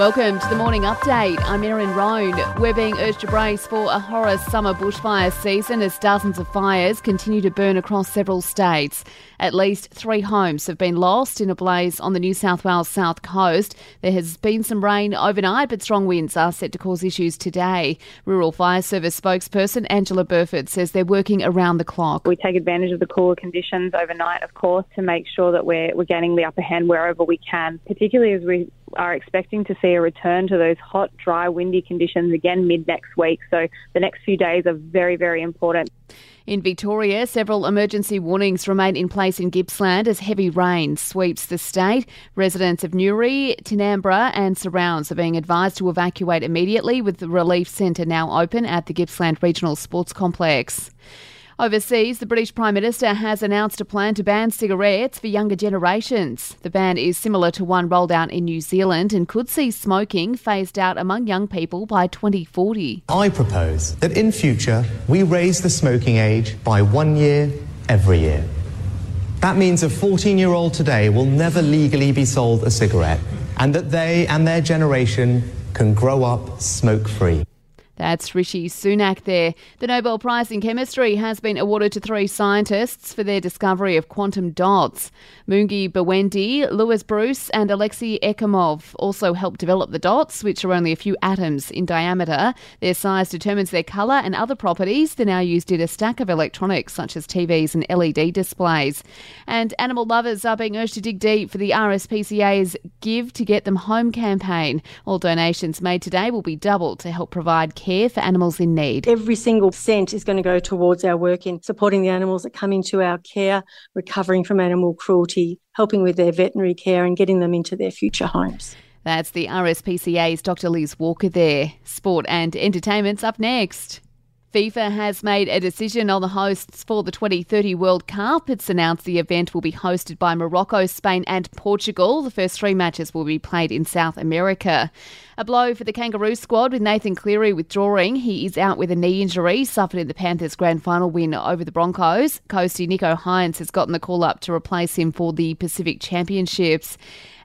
Welcome to the morning update. I'm Erin Roan. We're being urged to brace for a horror summer bushfire season as dozens of fires continue to burn across several states. At least three homes have been lost in a blaze on the New South Wales south coast. There has been some rain overnight, but strong winds are set to cause issues today. Rural Fire Service spokesperson Angela Burford says they're working around the clock. We take advantage of the cooler conditions overnight, of course, to make sure that we're, we're gaining the upper hand wherever we can, particularly as we are expecting to see a return to those hot, dry, windy conditions again mid next week. So the next few days are very, very important. In Victoria, several emergency warnings remain in place in Gippsland as heavy rain sweeps the state. Residents of Newry, Tinamba, and surrounds are being advised to evacuate immediately, with the relief centre now open at the Gippsland Regional Sports Complex. Overseas, the British Prime Minister has announced a plan to ban cigarettes for younger generations. The ban is similar to one rolled out in New Zealand and could see smoking phased out among young people by 2040. I propose that in future we raise the smoking age by one year every year. That means a 14 year old today will never legally be sold a cigarette, and that they and their generation can grow up smoke free. That's Rishi Sunak there. The Nobel Prize in Chemistry has been awarded to three scientists for their discovery of quantum dots. Moungi Bawendi, Louis Brus, and Alexei Ekimov also helped develop the dots, which are only a few atoms in diameter. Their size determines their colour and other properties. They're now used in a stack of electronics such as TVs and LED displays. And animal lovers are being urged to dig deep for the RSPCA's Give to Get Them Home campaign. All donations made today will be doubled to help provide care care for animals in need. Every single cent is going to go towards our work in supporting the animals that come into our care, recovering from animal cruelty, helping with their veterinary care, and getting them into their future homes. That's the RSPCA's Dr. Liz Walker there. Sport and entertainment's up next. FIFA has made a decision on the hosts for the 2030 World Cup. It's announced the event will be hosted by Morocco, Spain, and Portugal. The first three matches will be played in South America. A blow for the Kangaroo squad with Nathan Cleary withdrawing. He is out with a knee injury suffered in the Panthers' grand final win over the Broncos. Coastie Nicho Hynes has gotten the call up to replace him for the Pacific Championships.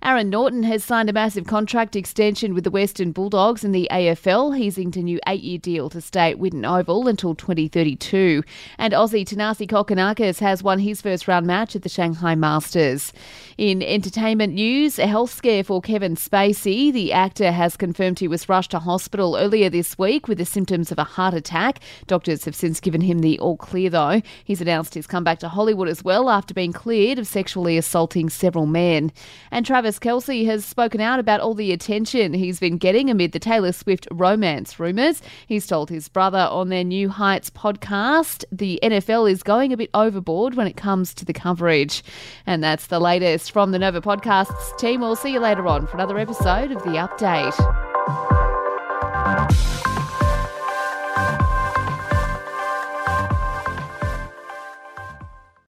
Aaron Naughton has signed a massive contract extension with the Western Bulldogs in the AFL. He's inked a new eight year deal to stay at Whitten Oval until 2032. And Aussie Thanasi Kokkinakis has won his first round match at the Shanghai Masters. In entertainment news, a health scare for Kevin Spacey. The actor has confirmed he was rushed to hospital earlier this week with the symptoms of a heart attack. Doctors have since given him the all clear, though. He's announced his comeback to Hollywood as well after being cleared of sexually assaulting several men. And Travis Kelce has spoken out about all the attention he's been getting amid the Taylor Swift romance rumours. He's told his brother on their New Heights podcast. The NFL is going a bit overboard when it comes to the coverage. And that's the latest from the Nova Podcasts team. We'll see you later on for another episode of The Update.